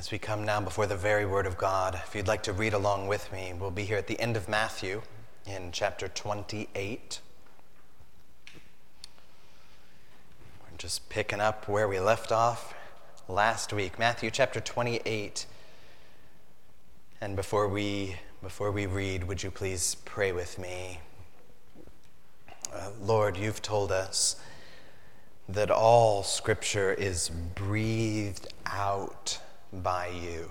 As we come now before the very Word of God, if you'd like to read along with me, we'll be here at the end of Matthew in chapter 28. We're just picking up where we left off last week. Matthew chapter 28. And before we, before we read, would you please pray with me? Uh, Lord, you've told us that all Scripture is breathed out by you.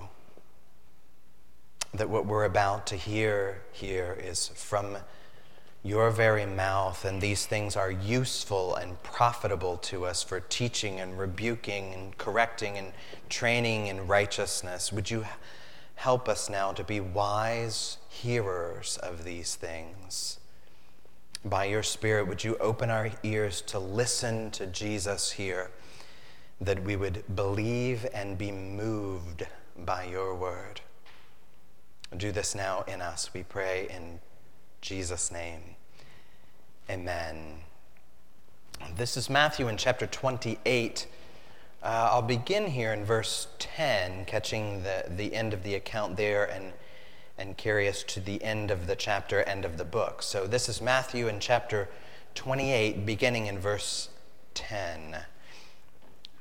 That what we're about to hear here is from your very mouth, and these things are useful and profitable to us for teaching and rebuking and correcting and training in righteousness. Would you help us now to be wise hearers of these things? By your Spirit, would you open our ears to listen to Jesus here? That we would believe and be moved by your word. Do this now in us, we pray in Jesus' name. Amen. This is Matthew in chapter 28. Uh, I'll begin here in verse 10, catching the, the end of the account there and, and carry us to the end of the chapter, end of the book. So this is Matthew in chapter 28, beginning in verse 10.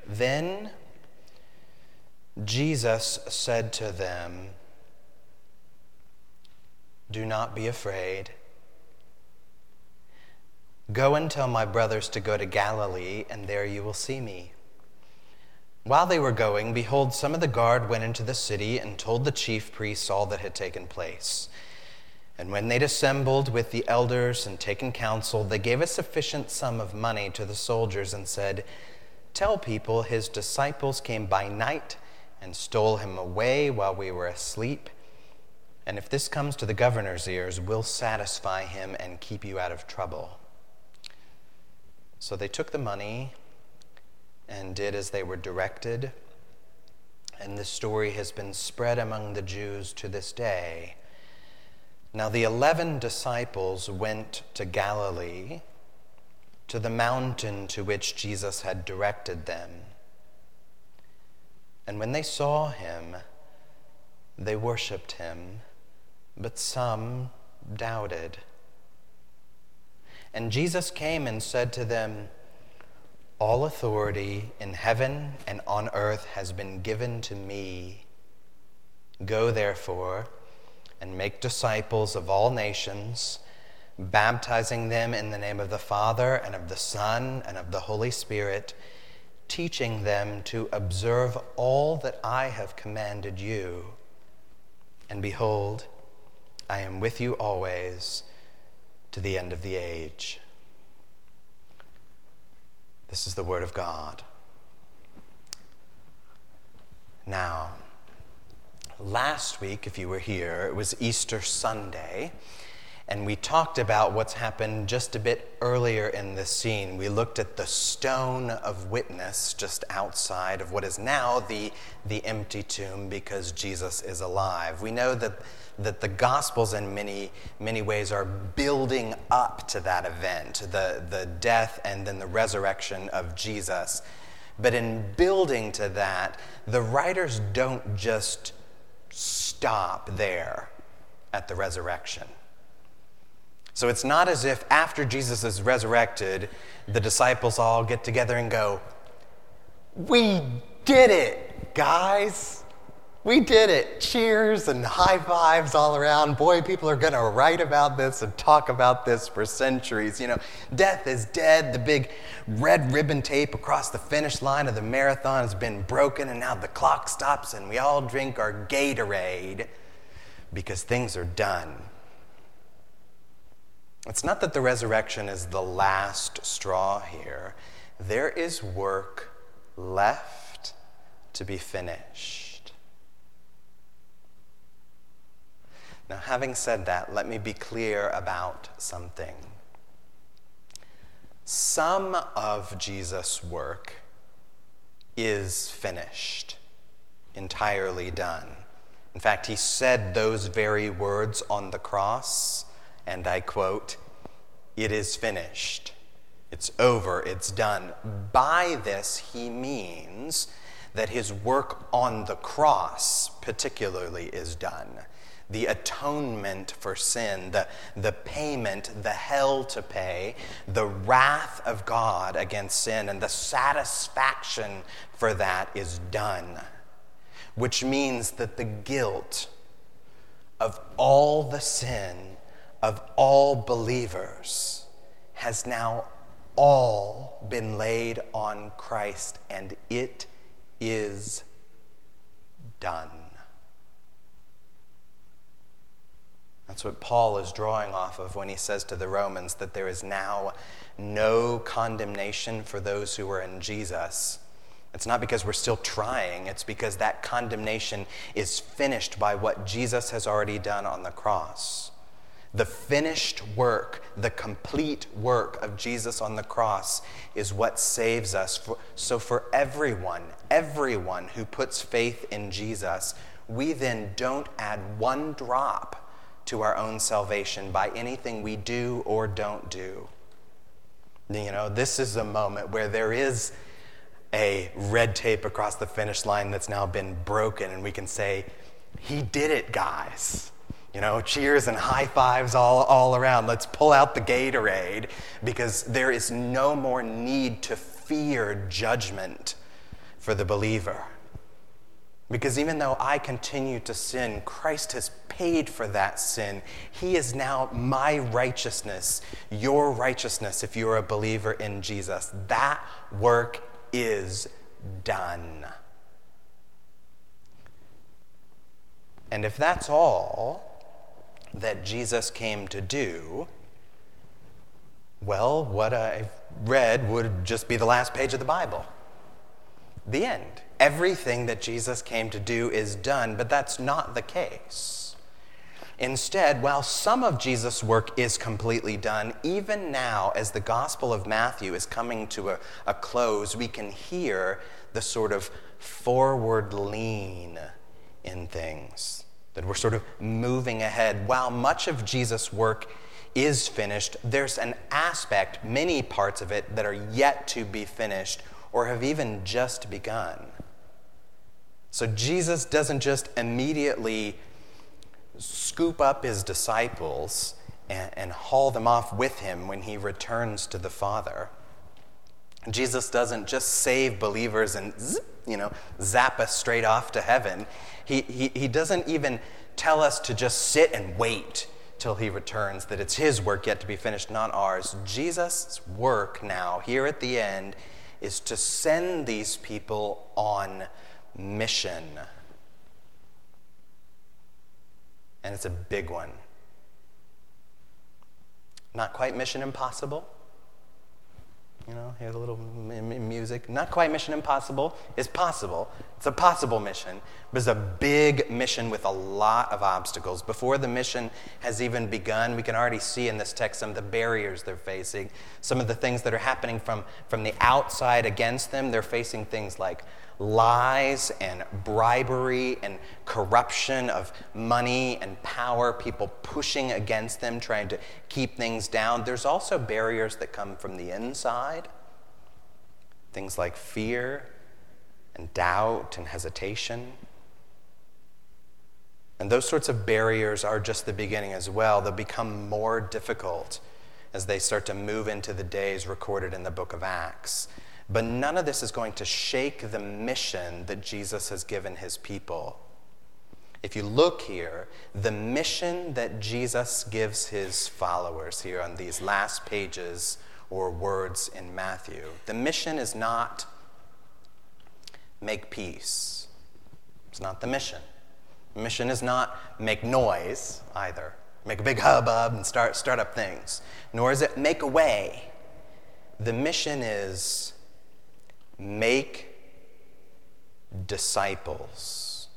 Then Jesus said to them, Do not be afraid. Go and tell my brothers to go to Galilee, and there you will see me. While they were going, behold, some of the guard went into the city and told the chief priests all that had taken place. And when they'd assembled with the elders and taken counsel, they gave a sufficient sum of money to the soldiers and said, Tell people his disciples came by night and stole him away while we were asleep. And if this comes to the governor's ears, we'll satisfy him and keep you out of trouble. So they took the money and did as they were directed. And this story has been spread among the Jews to this day. Now, the eleven disciples went to Galilee to the mountain to which Jesus had directed them. And when they saw him, they worshiped him, but some doubted. And Jesus came and said to them, All authority in heaven and on earth has been given to me. Go therefore and make disciples of all nations baptizing them in the name of the Father and of the Son and of the Holy Spirit, teaching them to observe all that I have commanded you. And behold, I am with you always to the end of the age. This is the Word of God. Now, last week, if you were here, it was Easter Sunday. And we talked about what's happened just a bit earlier in this scene. We looked at the stone of witness just outside of what is now the, the empty tomb because Jesus is alive. We know that, that the Gospels, in many, many ways, are building up to that event the, the death and then the resurrection of Jesus. But in building to that, the writers don't just stop there at the resurrection so it's not as if after Jesus is resurrected, the disciples all get together and go, We did it, guys. We did it. Cheers and high fives all around. Boy, people are going to write about this and talk about this for centuries. You know, death is dead. The big red ribbon tape across the finish line of the marathon has been broken, and now the clock stops and we all drink our Gatorade because things are done. It's not that the resurrection is the last straw here. There is work left to be finished. Now, having said that, let me be clear about something. Some of Jesus' work is finished, entirely done. In fact, he said those very words on the cross and I quote, It is finished. It's over. It's done. By this, he means that his work on the cross, particularly, is done. The atonement for sin, the, the payment, the hell to pay, the wrath of God against sin, and the satisfaction for that is done. Which means that the guilt of all the sin of all believers has now all been laid on Christ, and it is done. That's what Paul is drawing off of when he says to the Romans that there is now no condemnation for those who are in Jesus. It's not because we're still trying, it's because that condemnation is finished by what Jesus has already done on the cross. The finished work, the complete work of Jesus on the cross is what saves us. So, for everyone, everyone who puts faith in Jesus, we then don't add one drop to our own salvation by anything we do or don't do. You know, this is a moment where there is a red tape across the finish line that's now been broken, and we can say, He did it, guys. You know, cheers and high fives all, all around. Let's pull out the Gatorade because there is no more need to fear judgment for the believer. Because even though I continue to sin, Christ has paid for that sin. He is now my righteousness, your righteousness, if you're a believer in Jesus. That work is done. And if that's all, that Jesus came to do, well, what I've read would just be the last page of the Bible. The end. Everything that Jesus came to do is done, but that's not the case. Instead, while some of Jesus' work is completely done, even now, as the Gospel of Matthew is coming to a, a close, we can hear the sort of forward lean in things that we're sort of moving ahead. While much of Jesus' work is finished, there's an aspect, many parts of it, that are yet to be finished or have even just begun. So Jesus doesn't just immediately scoop up his disciples and, and haul them off with him when he returns to the Father. Jesus doesn't just save believers and you know zap us straight off to heaven. He, he, he doesn't even tell us to just sit and wait till he returns, that it's his work yet to be finished, not ours. Jesus' work now, here at the end, is to send these people on mission. And it's a big one. Not quite mission impossible you know, here's a little m- music. Not quite Mission Impossible. It's possible. It's a possible mission, it's a big mission with a lot of obstacles. Before the mission has even begun, we can already see in this text some of the barriers they're facing, some of the things that are happening from, from the outside against them. They're facing things like lies and bribery and corruption of money and power, people pushing against them, trying to keep things down. There's also barriers that come from the inside, things like fear and doubt and hesitation. And those sorts of barriers are just the beginning as well. They'll become more difficult as they start to move into the days recorded in the book of Acts. But none of this is going to shake the mission that Jesus has given his people. If you look here, the mission that Jesus gives his followers here on these last pages or words in Matthew, the mission is not make peace. It's not the mission. Mission is not make noise either, make a big hubbub and start, start up things, nor is it make a way. The mission is Make disciples.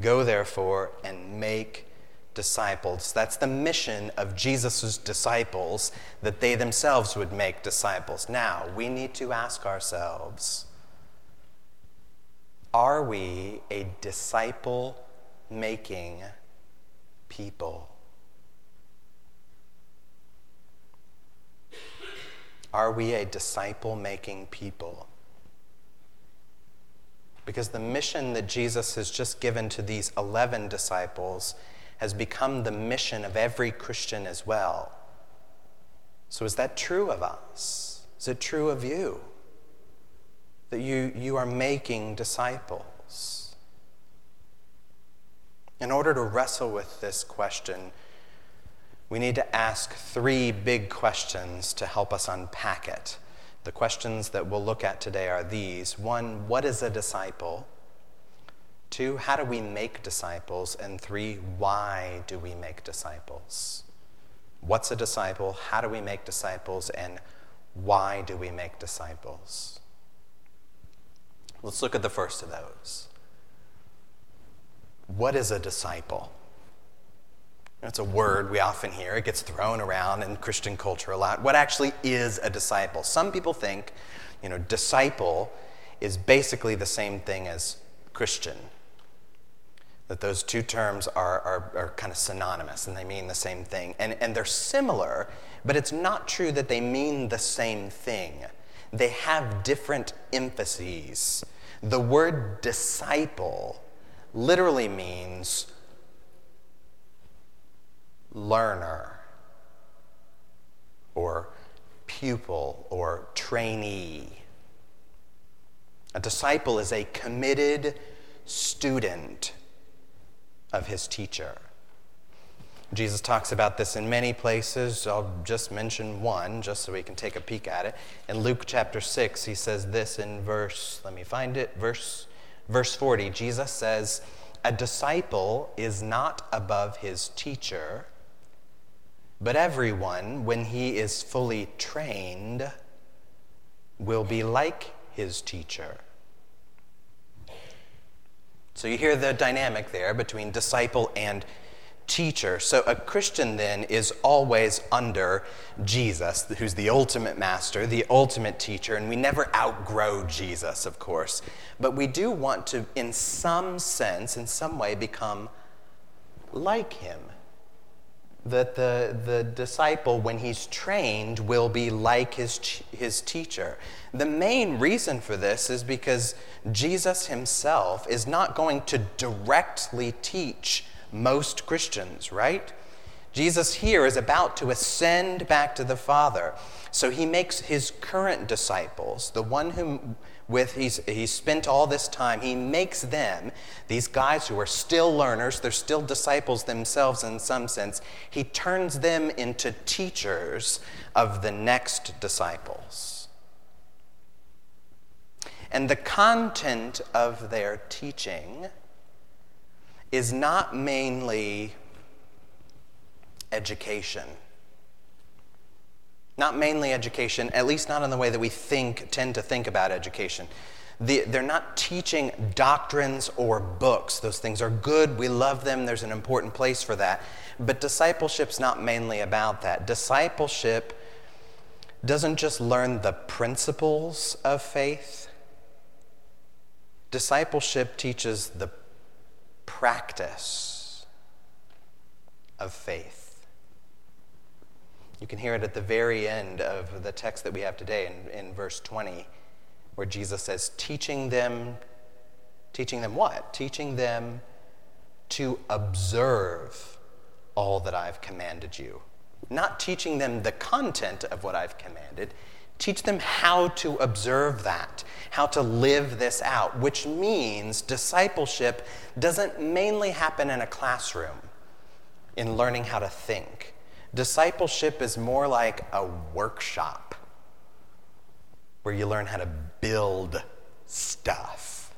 Go, therefore, and make disciples. That's the mission of Jesus' disciples, that they themselves would make disciples. Now, we need to ask ourselves are we a disciple making people? Are we a disciple making people? Because the mission that Jesus has just given to these 11 disciples has become the mission of every Christian as well. So, is that true of us? Is it true of you? That you, you are making disciples? In order to wrestle with this question, we need to ask three big questions to help us unpack it. The questions that we'll look at today are these one, what is a disciple? Two, how do we make disciples? And three, why do we make disciples? What's a disciple? How do we make disciples? And why do we make disciples? Let's look at the first of those. What is a disciple? It's a word we often hear. It gets thrown around in Christian culture a lot. What actually is a disciple? Some people think, you know, disciple is basically the same thing as Christian. That those two terms are, are, are kind of synonymous and they mean the same thing. And, and they're similar, but it's not true that they mean the same thing. They have different emphases. The word disciple literally means learner or pupil or trainee. A disciple is a committed student of his teacher. Jesus talks about this in many places. I'll just mention one just so we can take a peek at it. In Luke chapter 6, he says this in verse, let me find it, verse, verse 40. Jesus says, A disciple is not above his teacher but everyone, when he is fully trained, will be like his teacher. So you hear the dynamic there between disciple and teacher. So a Christian then is always under Jesus, who's the ultimate master, the ultimate teacher, and we never outgrow Jesus, of course. But we do want to, in some sense, in some way, become like him that the, the disciple, when he's trained, will be like his, his teacher. The main reason for this is because Jesus himself is not going to directly teach most Christians, right? Jesus here is about to ascend back to the Father. So he makes his current disciples, the one whom with he's, he's spent all this time he makes them these guys who are still learners they're still disciples themselves in some sense he turns them into teachers of the next disciples and the content of their teaching is not mainly education not mainly education, at least not in the way that we think, tend to think about education. The, they're not teaching doctrines or books. Those things are good. We love them. There's an important place for that. But discipleship's not mainly about that. Discipleship doesn't just learn the principles of faith, discipleship teaches the practice of faith. You can hear it at the very end of the text that we have today in, in verse 20, where Jesus says, teaching them, teaching them what? Teaching them to observe all that I've commanded you. Not teaching them the content of what I've commanded, teach them how to observe that, how to live this out, which means discipleship doesn't mainly happen in a classroom in learning how to think. Discipleship is more like a workshop where you learn how to build stuff.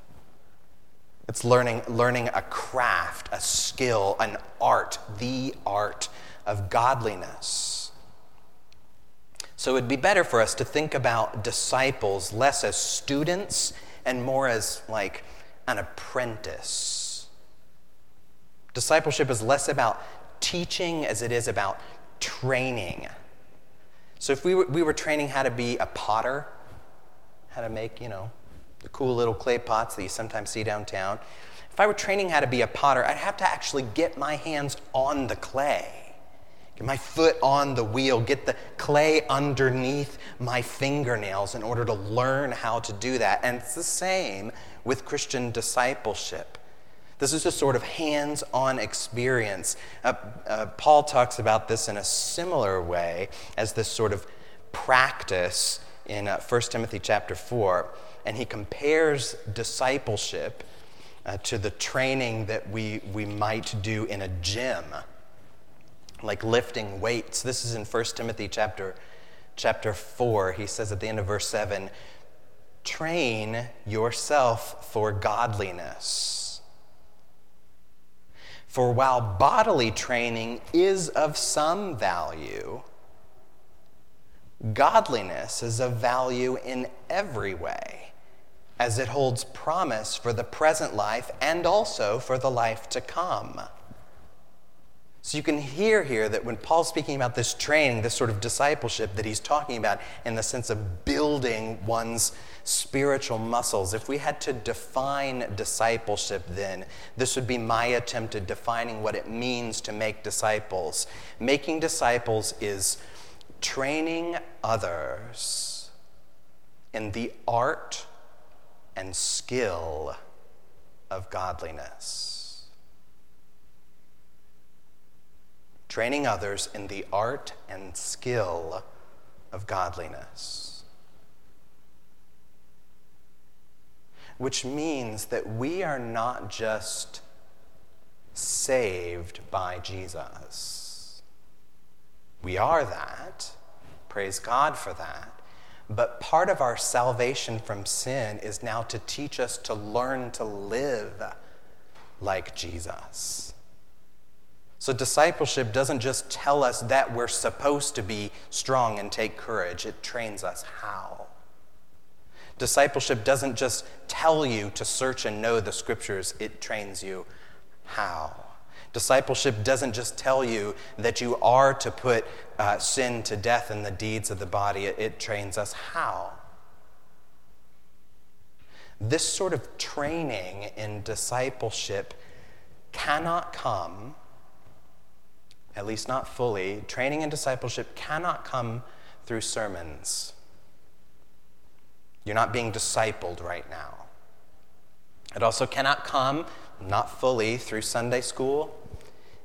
It's learning, learning a craft, a skill, an art, the art of godliness. So it'd be better for us to think about disciples less as students and more as like an apprentice. Discipleship is less about teaching as it is about training. So if we were, we were training how to be a potter, how to make, you know, the cool little clay pots that you sometimes see downtown, if I were training how to be a potter, I'd have to actually get my hands on the clay, Get my foot on the wheel, get the clay underneath my fingernails in order to learn how to do that. And it's the same with Christian discipleship. This is a sort of hands on experience. Uh, uh, Paul talks about this in a similar way as this sort of practice in uh, 1 Timothy chapter 4. And he compares discipleship uh, to the training that we, we might do in a gym, like lifting weights. This is in 1 Timothy chapter, chapter 4. He says at the end of verse 7 train yourself for godliness. For while bodily training is of some value, godliness is of value in every way, as it holds promise for the present life and also for the life to come. So you can hear here that when Paul's speaking about this training, this sort of discipleship that he's talking about in the sense of building one's spiritual muscles. If we had to define discipleship, then this would be my attempt at defining what it means to make disciples. Making disciples is training others in the art and skill of godliness. Training others in the art and skill of godliness. which means that we are not just saved by Jesus. We are that. Praise God for that. But part of our salvation from sin is now to teach us to learn to live like Jesus. So, discipleship doesn't just tell us that we're supposed to be strong and take courage, it trains us how. Discipleship doesn't just tell you to search and know the scriptures, it trains you how. Discipleship doesn't just tell you that you are to put uh, sin to death in the deeds of the body, it, it trains us how. This sort of training in discipleship cannot come, at least not fully, training and discipleship cannot come through sermons. You're not being discipled right now. It also cannot come, not fully, through Sunday school.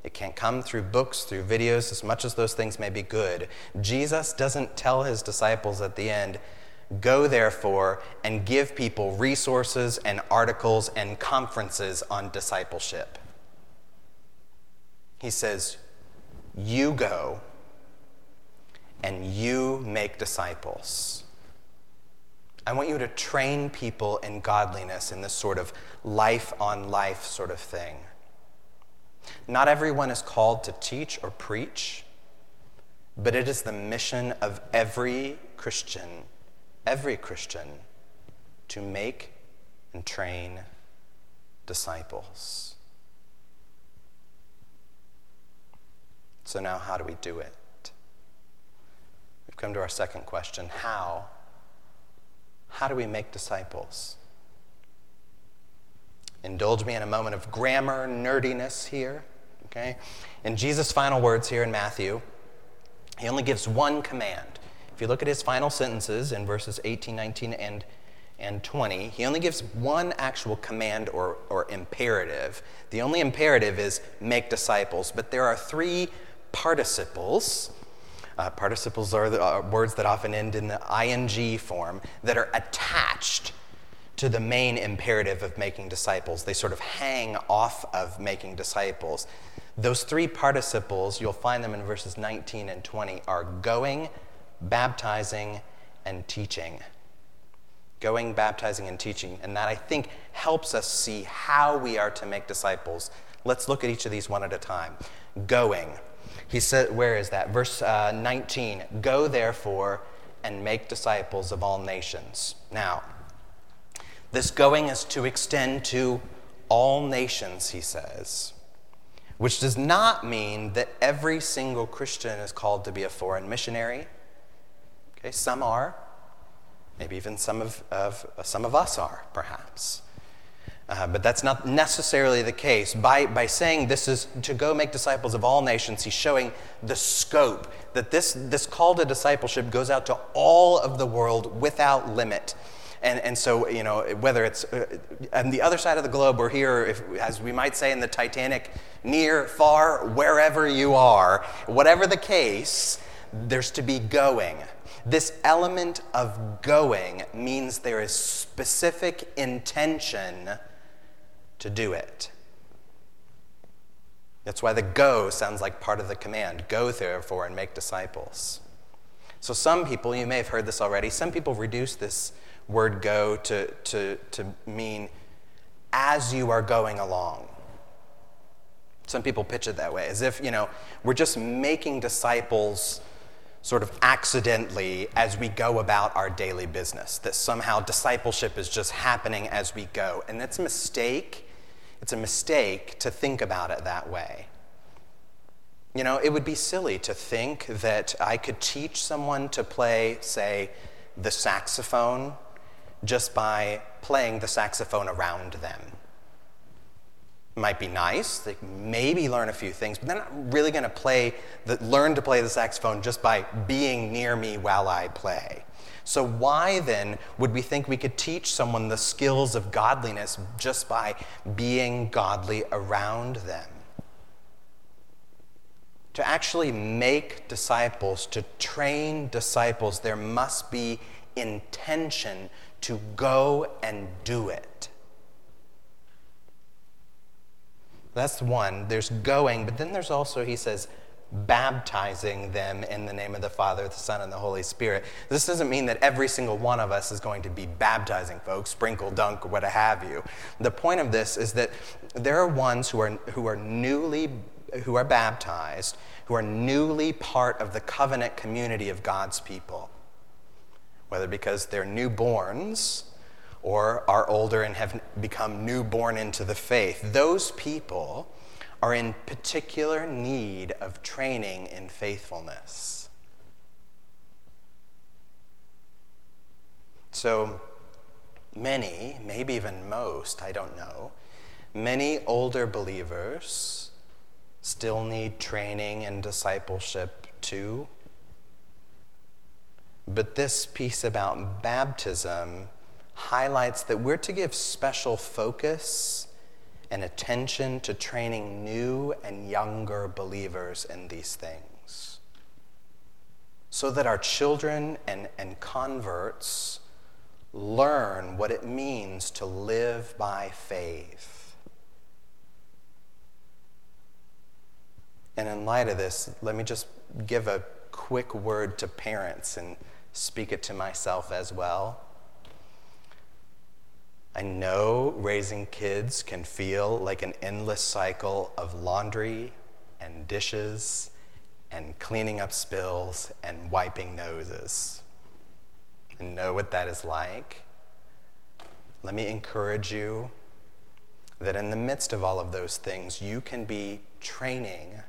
It can't come through books, through videos, as much as those things may be good. Jesus doesn't tell his disciples at the end, Go therefore and give people resources and articles and conferences on discipleship. He says, You go and you make disciples. I want you to train people in godliness in this sort of life on life sort of thing. Not everyone is called to teach or preach, but it is the mission of every Christian, every Christian, to make and train disciples. So, now how do we do it? We've come to our second question how how do we make disciples? Indulge me in a moment of grammar nerdiness here, okay? In Jesus' final words here in Matthew, he only gives one command. If you look at his final sentences in verses 18, 19, and, and 20, he only gives one actual command or, or imperative. The only imperative is make disciples, but there are three participles uh, participles are the, uh, words that often end in the ing form that are attached to the main imperative of making disciples. They sort of hang off of making disciples. Those three participles, you'll find them in verses 19 and 20, are going, baptizing, and teaching. Going, baptizing, and teaching. And that I think helps us see how we are to make disciples. Let's look at each of these one at a time. Going. He said, where is that? Verse uh, 19 Go therefore and make disciples of all nations. Now, this going is to extend to all nations, he says, which does not mean that every single Christian is called to be a foreign missionary. Okay, some are. Maybe even some of, of some of us are, perhaps. Uh, but that's not necessarily the case. By, by saying this is to go make disciples of all nations, he's showing the scope that this, this call to discipleship goes out to all of the world without limit. And, and so, you know, whether it's uh, on the other side of the globe or here, if, as we might say in the Titanic, near, far, wherever you are, whatever the case, there's to be going. This element of going means there is specific intention to do it. That's why the go sounds like part of the command go, therefore, and make disciples. So, some people, you may have heard this already, some people reduce this word go to, to, to mean as you are going along. Some people pitch it that way, as if, you know, we're just making disciples sort of accidentally as we go about our daily business, that somehow discipleship is just happening as we go. And that's a mistake. It's a mistake to think about it that way. You know, it would be silly to think that I could teach someone to play, say, the saxophone just by playing the saxophone around them. Might be nice, they maybe learn a few things, but they're not really going to play the, learn to play the saxophone just by being near me while I play. So, why then would we think we could teach someone the skills of godliness just by being godly around them? To actually make disciples, to train disciples, there must be intention to go and do it. That's one. There's going, but then there's also, he says, baptizing them in the name of the Father, the Son, and the Holy Spirit. This doesn't mean that every single one of us is going to be baptizing folks, sprinkle, dunk, what have you. The point of this is that there are ones who are, who are newly who are baptized, who are newly part of the covenant community of God's people whether because they're newborns or are older and have become newborn into the faith. Those people are in particular need of training in faithfulness. So, many, maybe even most, I don't know, many older believers still need training and discipleship too. But this piece about baptism highlights that we're to give special focus and attention to training new and younger believers in these things. So that our children and, and converts learn what it means to live by faith. And in light of this, let me just give a quick word to parents and speak it to myself as well. I know raising kids can feel like an endless cycle of laundry and dishes and cleaning up spills and wiping noses. I know what that is like. Let me encourage you that in the midst of all of those things, you can be training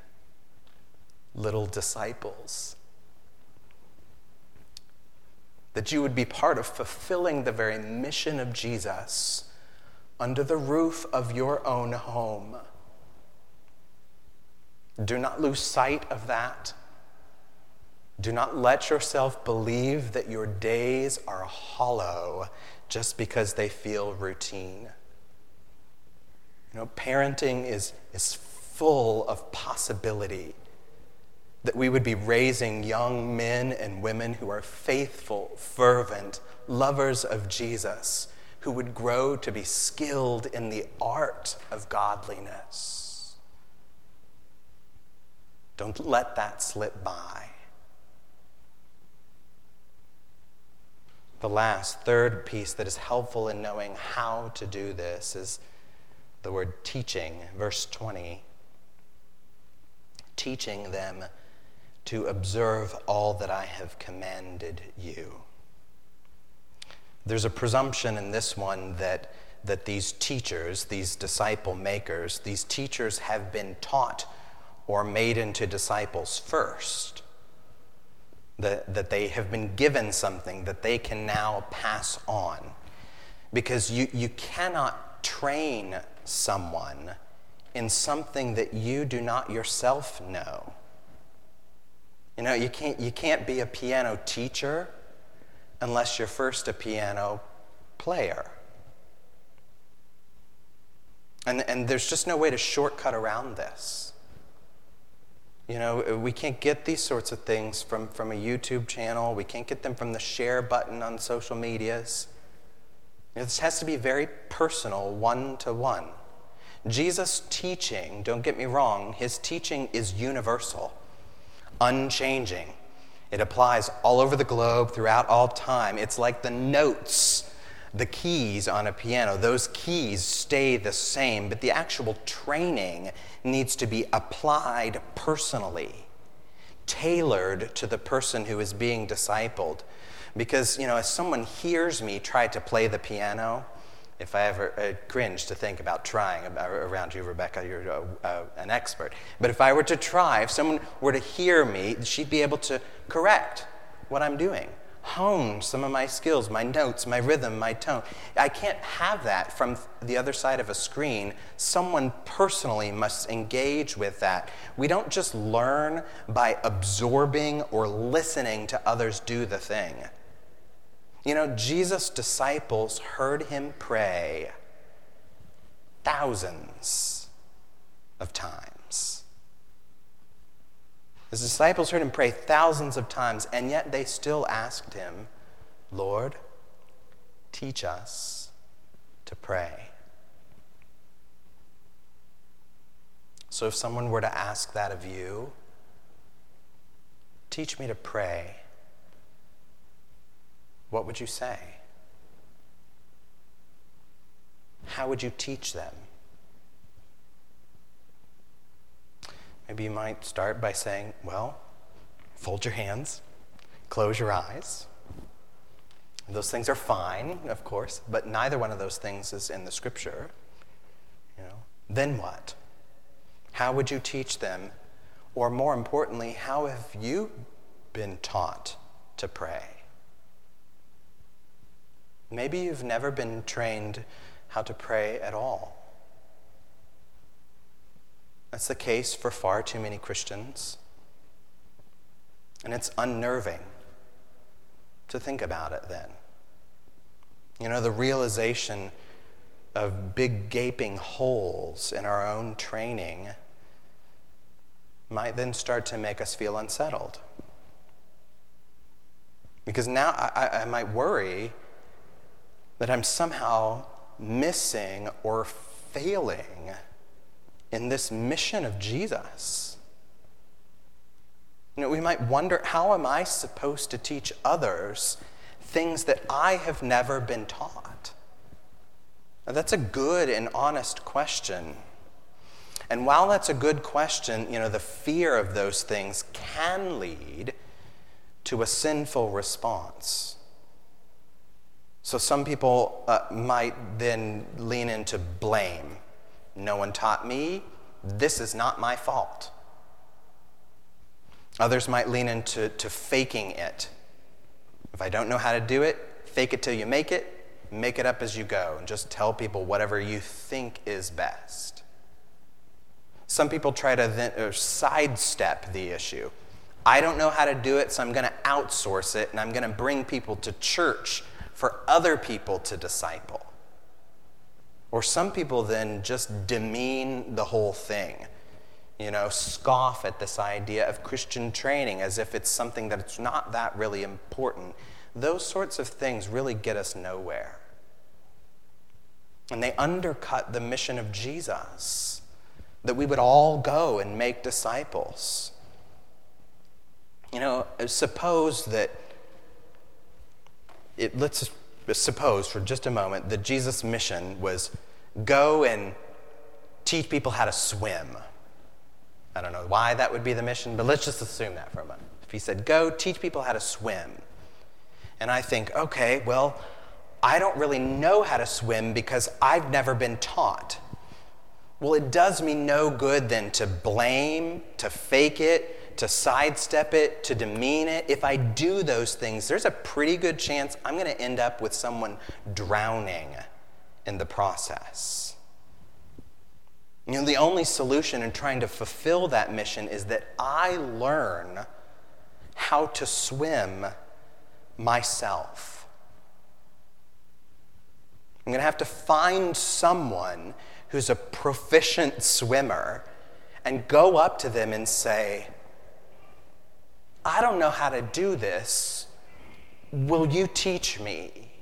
little disciples that you would be part of fulfilling the very mission of Jesus under the roof of your own home. Do not lose sight of that. Do not let yourself believe that your days are hollow just because they feel routine. You know, parenting is, is full of possibility that we would be raising young men and women who are faithful, fervent, lovers of Jesus, who would grow to be skilled in the art of godliness. Don't let that slip by. The last, third piece that is helpful in knowing how to do this is the word teaching, verse 20. Teaching them to observe all that I have commanded you. There's a presumption in this one that, that these teachers, these disciple makers, these teachers have been taught or made into disciples first. That, that they have been given something that they can now pass on. Because you, you cannot train someone in something that you do not yourself know. You know, you can't, you can't be a piano teacher unless you're first a piano player. And, and there's just no way to shortcut around this. You know, we can't get these sorts of things from, from a YouTube channel. We can't get them from the share button on social medias. You know, this has to be very personal, one to one. Jesus' teaching, don't get me wrong, his teaching is universal, unchanging. It applies all over the globe throughout all time. It's like the notes the keys on a piano, those keys stay the same, but the actual training needs to be applied personally, tailored to the person who is being discipled. Because, you know, as someone hears me try to play the piano, if I ever uh, cringe to think about trying about, around you, Rebecca, you're uh, uh, an expert. But if I were to try, if someone were to hear me, she'd be able to correct what I'm doing hone some of my skills, my notes, my rhythm, my tone. I can't have that from the other side of a screen. Someone personally must engage with that. We don't just learn by absorbing or listening to others do the thing. You know, Jesus' disciples heard him pray thousands of times. His disciples heard him pray thousands of times, and yet they still asked him, Lord, teach us to pray. So if someone were to ask that of you, teach me to pray, what would you say? How would you teach them? Maybe you might start by saying, well, fold your hands, close your eyes. Those things are fine, of course, but neither one of those things is in the scripture. You know, then what? How would you teach them? Or more importantly, how have you been taught to pray? Maybe you've never been trained how to pray at all. That's the case for far too many Christians. And it's unnerving to think about it then. You know, the realization of big gaping holes in our own training might then start to make us feel unsettled. Because now I, I might worry that I'm somehow missing or failing in this mission of Jesus. You know, we might wonder how am I supposed to teach others things that I have never been taught? Now, that's a good and honest question. And while that's a good question, you know, the fear of those things can lead to a sinful response. So some people uh, might then lean into blame no one taught me. This is not my fault. Others might lean into to faking it. If I don't know how to do it, fake it till you make it, make it up as you go, and just tell people whatever you think is best. Some people try to then, sidestep the issue. I don't know how to do it, so I'm going to outsource it, and I'm going to bring people to church for other people to disciple. Or some people then just demean the whole thing, you know, scoff at this idea of Christian training as if it's something that it's not that really important. Those sorts of things really get us nowhere. And they undercut the mission of Jesus that we would all go and make disciples. You know, suppose that it, let's suppose for just a moment that Jesus' mission was go and teach people how to swim. I don't know why that would be the mission, but let's just assume that for a moment. If he said, go teach people how to swim. And I think, okay, well, I don't really know how to swim because I've never been taught. Well, it does me no good then to blame, to fake it, to sidestep it, to demean it, if I do those things, there's a pretty good chance I'm going to end up with someone drowning in the process. You know, the only solution in trying to fulfill that mission is that I learn how to swim myself. I'm going to have to find someone who's a proficient swimmer and go up to them and say, I don't know how to do this. Will you teach me?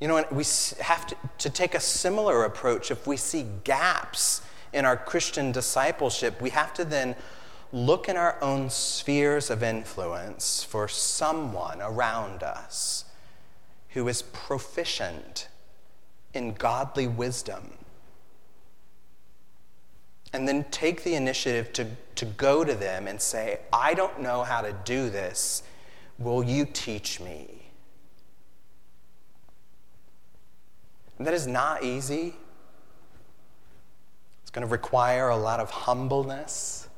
You know, we have to, to take a similar approach if we see gaps in our Christian discipleship. We have to then look in our own spheres of influence for someone around us who is proficient in godly wisdom. And then take the initiative to, to go to them and say, I don't know how to do this. Will you teach me? And that is not easy. It's going to require a lot of humbleness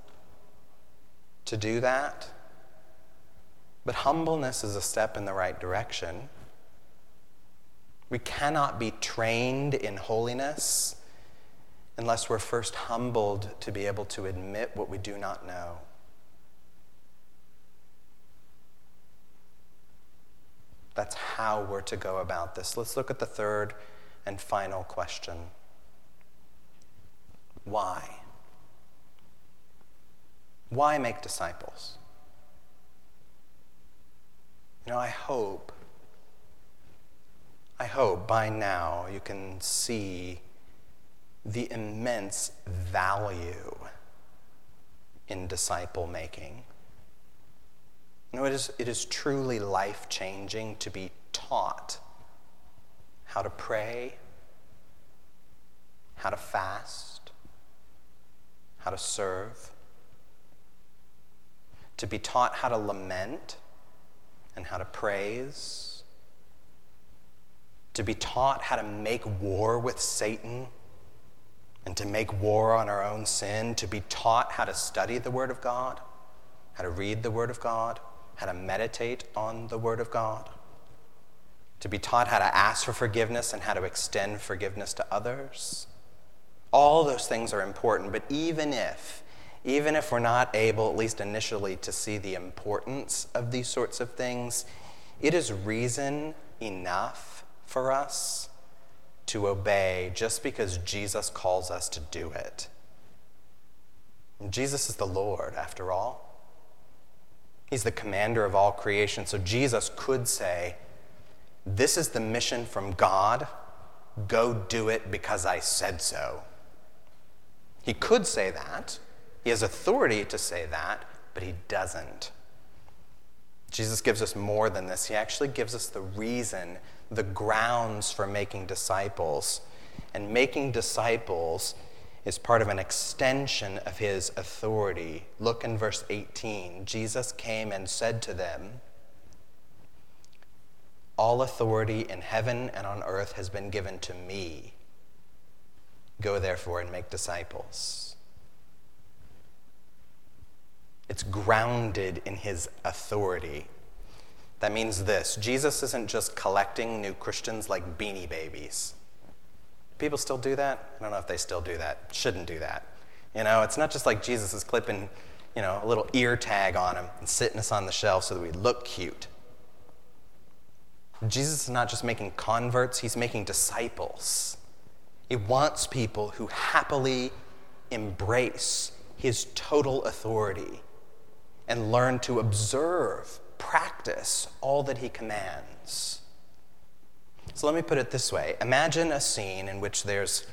to do that. But humbleness is a step in the right direction. We cannot be trained in holiness unless we're first humbled to be able to admit what we do not know. That's how we're to go about this. Let's look at the third and final question Why? Why make disciples? You know, I hope, I hope by now you can see the immense value in disciple making. Know, it is, it is truly life changing to be taught how to pray, how to fast, how to serve, to be taught how to lament and how to praise, to be taught how to make war with Satan and to make war on our own sin, to be taught how to study the Word of God, how to read the Word of God, how to meditate on the Word of God to be taught how to ask for forgiveness and how to extend forgiveness to others. All those things are important, but even if, even if we're not able, at least initially, to see the importance of these sorts of things, it is reason enough for us to obey just because Jesus calls us to do it. Jesus is the Lord, after all. He's the commander of all creation, so Jesus could say, this is the mission from God. Go do it because I said so. He could say that. He has authority to say that, but he doesn't. Jesus gives us more than this. He actually gives us the reason, the grounds for making disciples. And making disciples is part of an extension of his authority. Look in verse 18. Jesus came and said to them, all authority in heaven and on earth has been given to me. Go therefore and make disciples. It's grounded in his authority. That means this Jesus isn't just collecting new Christians like beanie babies. People still do that? I don't know if they still do that. Shouldn't do that. You know, it's not just like Jesus is clipping, you know, a little ear tag on them and sitting us on the shelf so that we look cute. Jesus is not just making converts, he's making disciples. He wants people who happily embrace his total authority and learn to observe, practice all that he commands. So let me put it this way Imagine a scene in which there's,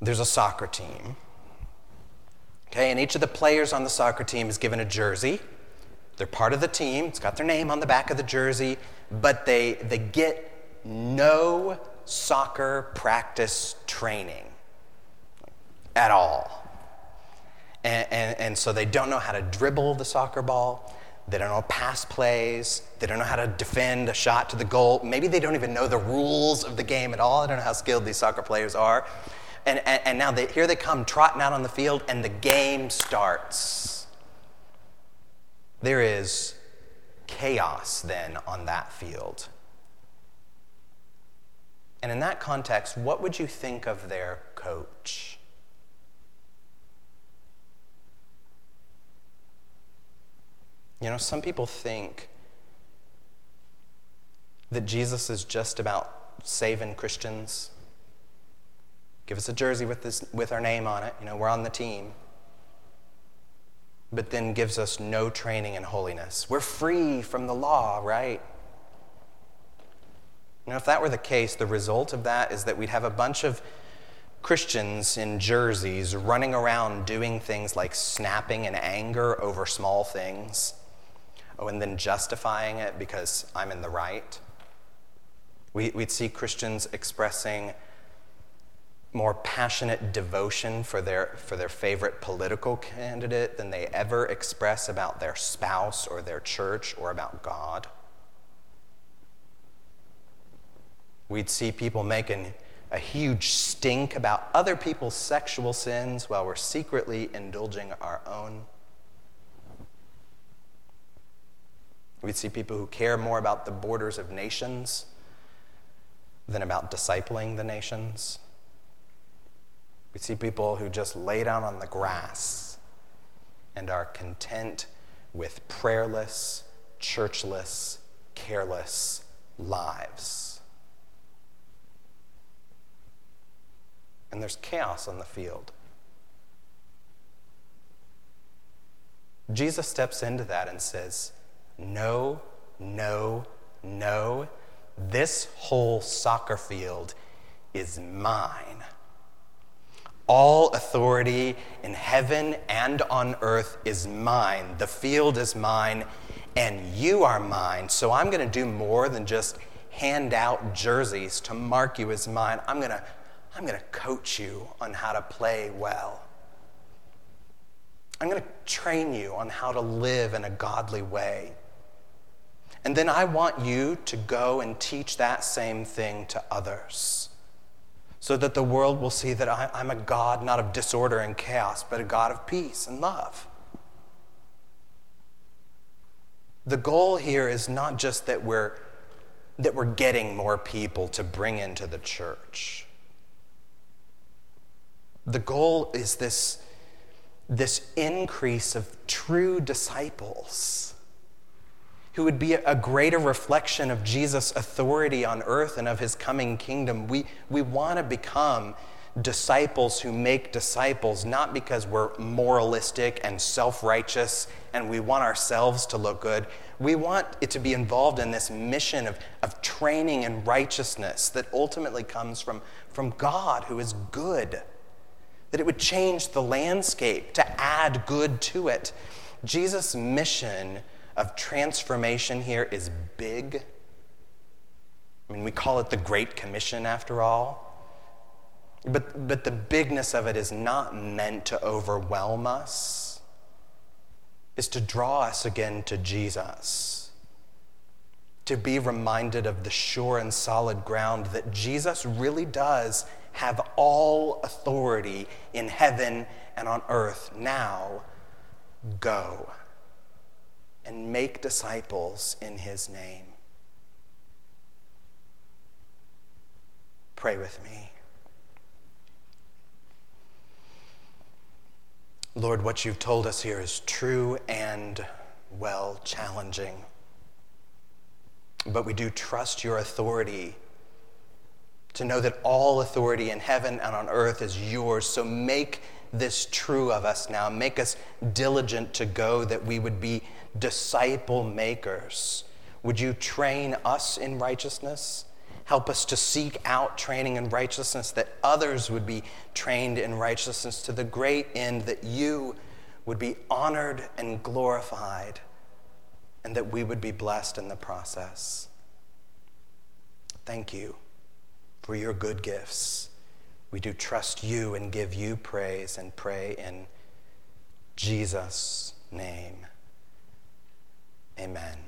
there's a soccer team. Okay, and each of the players on the soccer team is given a jersey. They're part of the team, it's got their name on the back of the jersey, but they, they get no soccer practice training at all. And, and, and, so they don't know how to dribble the soccer ball. They don't know pass plays. They don't know how to defend a shot to the goal. Maybe they don't even know the rules of the game at all. I don't know how skilled these soccer players are. And, and, and now they, here they come trotting out on the field, and the game starts. There is chaos then on that field. And in that context, what would you think of their coach? You know, some people think that Jesus is just about saving Christians. Give us a jersey with, this, with our name on it. You know, we're on the team. But then gives us no training in holiness. We're free from the law, right? Know, if that were the case, the result of that is that we'd have a bunch of Christians in jerseys running around doing things like snapping in anger over small things. Oh, and then justifying it because I'm in the right. We, would see Christians expressing more passionate devotion for their, for their favorite political candidate than they ever express about their spouse or their church or about God. We'd see people making a huge stink about other people's sexual sins while we're secretly indulging our own. We'd see people who care more about the borders of nations than about discipling the nations. We see people who just lay down on the grass and are content with prayerless, churchless, careless lives. And there's chaos on the field. Jesus steps into that and says, No, no, no. This whole soccer field is mine. All authority in heaven and on earth is mine. The field is mine, and you are mine. So I'm going to do more than just hand out jerseys to mark you as mine. I'm going to, I'm going to coach you on how to play well. I'm going to train you on how to live in a godly way. And then I want you to go and teach that same thing to others so that the world will see that I, am a God not of disorder and chaos, but a God of peace and love. The goal here is not just that we're, that we're getting more people to bring into the church. The goal is this, this increase of true disciples who would be a greater reflection of Jesus' authority on earth and of his coming kingdom. We, we want to become disciples who make disciples, not because we're moralistic and self righteous and we want ourselves to look good. We want it to be involved in this mission of, of training in righteousness that ultimately comes from, from God, who is good. That it would change the landscape to add good to it. Jesus' mission of transformation here is big. I mean, we call it the Great Commission after all. But, but the bigness of it is not meant to overwhelm us, is to draw us again to Jesus. To be reminded of the sure and solid ground that Jesus really does have all authority in heaven and on earth. Now, go and make disciples in his name. Pray with me. Lord, what you've told us here is true and, well, challenging. But we do trust your authority to know that all authority in heaven and on earth is yours. So make this true of us now. Make us diligent to go that we would be disciple makers. Would you train us in righteousness? Help us to seek out training in righteousness that others would be trained in righteousness to the great end that you would be honored and glorified and that we would be blessed in the process. Thank you for your good gifts. We do trust you and give you praise and pray in Jesus' name. Amen.